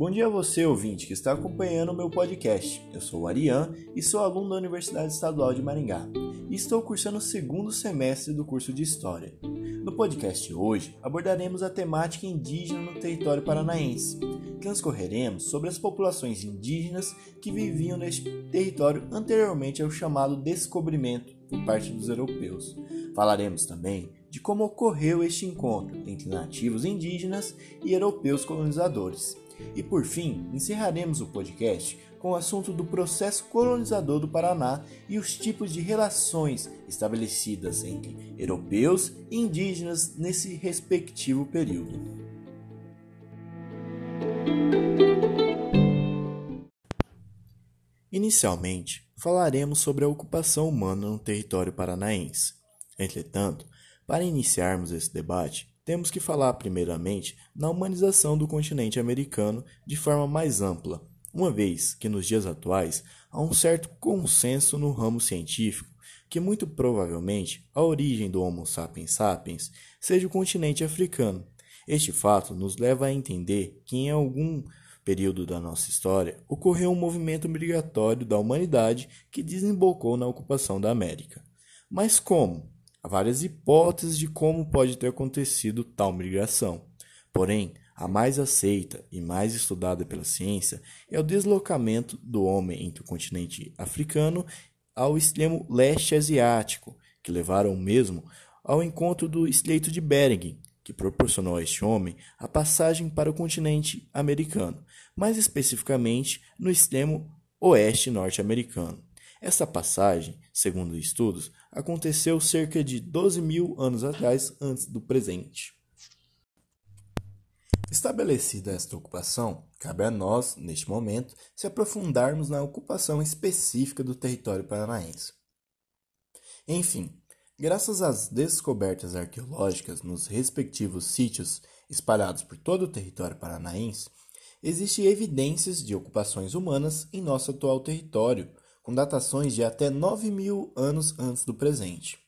Bom dia a você, ouvinte, que está acompanhando o meu podcast. Eu sou o Arian e sou aluno da Universidade Estadual de Maringá e estou cursando o segundo semestre do curso de História. No podcast hoje abordaremos a temática indígena no território paranaense. Transcorreremos sobre as populações indígenas que viviam neste território anteriormente ao chamado descobrimento por parte dos europeus. Falaremos também de como ocorreu este encontro entre nativos indígenas e europeus colonizadores. E por fim, encerraremos o podcast com o assunto do processo colonizador do Paraná e os tipos de relações estabelecidas entre europeus e indígenas nesse respectivo período. Inicialmente, falaremos sobre a ocupação humana no território paranaense. Entretanto, para iniciarmos esse debate, temos que falar primeiramente na humanização do continente americano de forma mais ampla, uma vez que nos dias atuais há um certo consenso no ramo científico que muito provavelmente a origem do Homo sapiens sapiens seja o continente africano. Este fato nos leva a entender que em algum período da nossa história ocorreu um movimento migratório da humanidade que desembocou na ocupação da América. Mas como? Há várias hipóteses de como pode ter acontecido tal migração. Porém, a mais aceita e mais estudada pela ciência é o deslocamento do homem entre o continente africano ao extremo leste asiático, que levaram mesmo ao encontro do Estreito de Bering, que proporcionou a este homem a passagem para o continente americano, mais especificamente no extremo oeste norte-americano. Essa passagem, segundo estudos, aconteceu cerca de 12 mil anos atrás antes do presente. Estabelecida esta ocupação, cabe a nós, neste momento, se aprofundarmos na ocupação específica do território paranaense. Enfim, graças às descobertas arqueológicas nos respectivos sítios espalhados por todo o território paranaense, existem evidências de ocupações humanas em nosso atual território, com datações de até 9 mil anos antes do presente.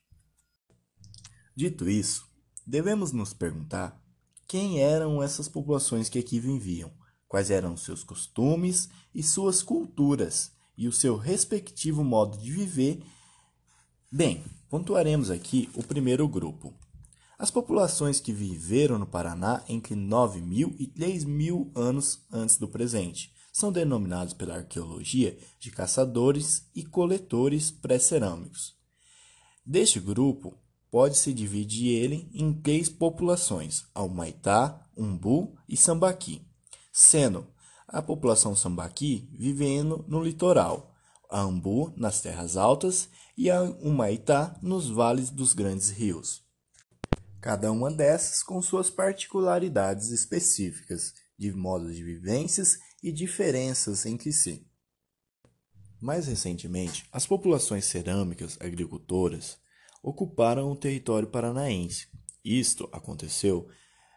Dito isso, devemos nos perguntar quem eram essas populações que aqui viviam, quais eram seus costumes e suas culturas e o seu respectivo modo de viver. Bem, pontuaremos aqui o primeiro grupo. As populações que viveram no Paraná entre 9 mil e 3 mil anos antes do presente são denominados pela arqueologia de caçadores e coletores pré-cerâmicos. Deste grupo, pode-se dividir ele em três populações: Almaitá, Umbu e Sambaqui, sendo a população Sambaqui vivendo no litoral, a Umbu nas terras altas e a Humaitá nos vales dos grandes rios. Cada uma dessas com suas particularidades específicas de modos de vivências e diferenças entre si. Mais recentemente, as populações cerâmicas agricultoras ocuparam o território paranaense. Isto aconteceu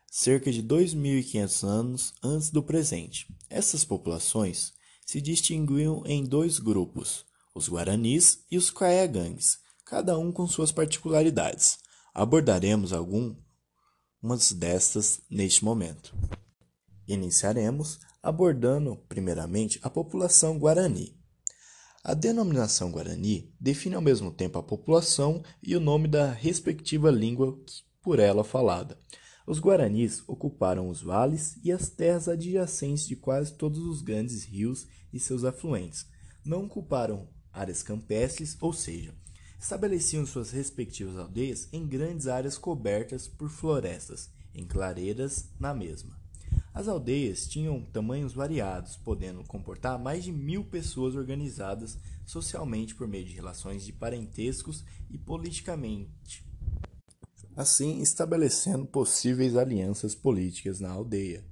cerca de 2.500 anos antes do presente. Essas populações se distinguiam em dois grupos, os Guaranis e os Caiagangues, cada um com suas particularidades. Abordaremos algumas destas neste momento. Iniciaremos abordando, primeiramente, a população guarani. A denominação guarani define ao mesmo tempo a população e o nome da respectiva língua por ela falada. Os guaranis ocuparam os vales e as terras adjacentes de quase todos os grandes rios e seus afluentes. Não ocuparam áreas campestres, ou seja, estabeleciam suas respectivas aldeias em grandes áreas cobertas por florestas, em clareiras na mesma. As aldeias tinham tamanhos variados, podendo comportar mais de mil pessoas organizadas socialmente por meio de relações de parentescos e politicamente, assim estabelecendo possíveis alianças políticas na aldeia.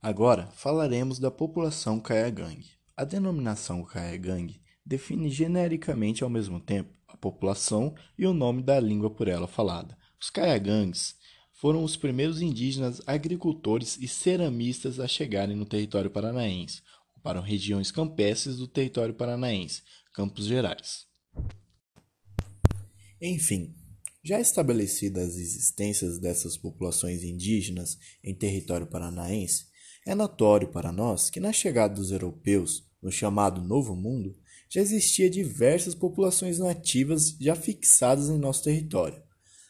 Agora falaremos da população Kayagang. A denominação Kayagang define genericamente ao mesmo tempo a população e o nome da língua por ela falada. Os Kayagangs foram os primeiros indígenas agricultores e ceramistas a chegarem no território paranaense. Ocuparam regiões campestres do território paranaense, Campos Gerais. Enfim, Já estabelecidas as existências dessas populações indígenas em território paranaense, é notório para nós que na chegada dos europeus no chamado Novo Mundo, já existia diversas populações nativas já fixadas em nosso território.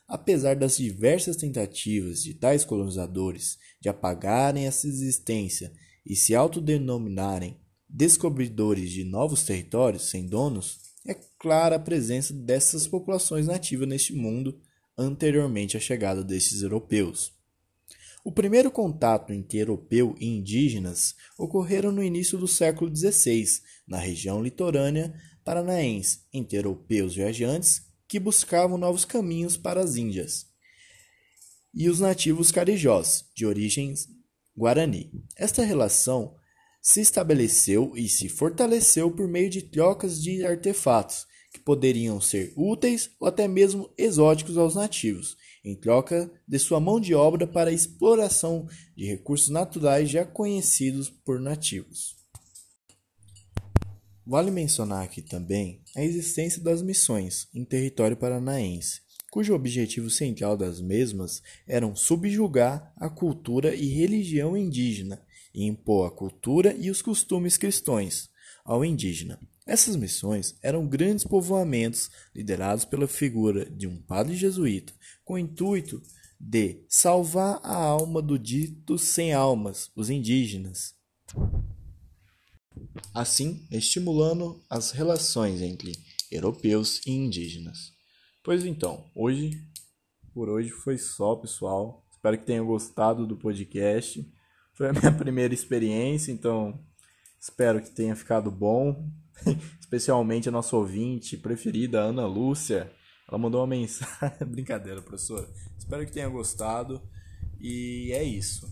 Apesar das diversas tentativas de tais colonizadores de apagarem essa existência e se autodenominarem descobridores de novos territórios sem donos, é clara a presença dessas populações nativas neste mundo anteriormente à chegada destes europeus. O primeiro contato entre europeu e indígenas ocorreram no início do século XVI, na região litorânea paranaense, entre europeus viajantes que buscavam novos caminhos para as Índias, e os nativos carijós, de origens guarani. Esta relação se estabeleceu e se fortaleceu por meio de trocas de artefatos, que poderiam ser úteis ou até mesmo exóticos aos nativos, em troca de sua mão de obra para a exploração de recursos naturais já conhecidos por nativos. Vale mencionar aqui também a existência das missões em território paranaense, cujo objetivo central das mesmas era subjugar a cultura e religião indígena e impor a cultura e os costumes cristãos ao indígena. Essas missões eram grandes povoamentos liderados pela figura de um padre jesuíta, com o intuito de salvar a alma do dito sem almas, os indígenas. Assim, estimulando as relações entre europeus e indígenas. Pois então, hoje, por hoje foi só, pessoal. Espero que tenham gostado do podcast. Foi a minha primeira experiência, então espero que tenha ficado bom. especialmente a nossa ouvinte preferida, Ana Lúcia. Ela mandou uma mensagem. Brincadeira, professora. Espero que tenha gostado. E é isso.